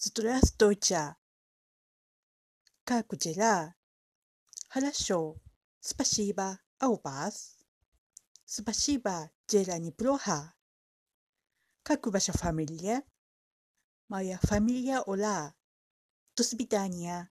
Здравствуйте. Как дела? Хорошо. Спасибо. А у вас? Спасибо. Дела неплохо. Как ваша фамилия? Моя фамилия Ола. До свидания.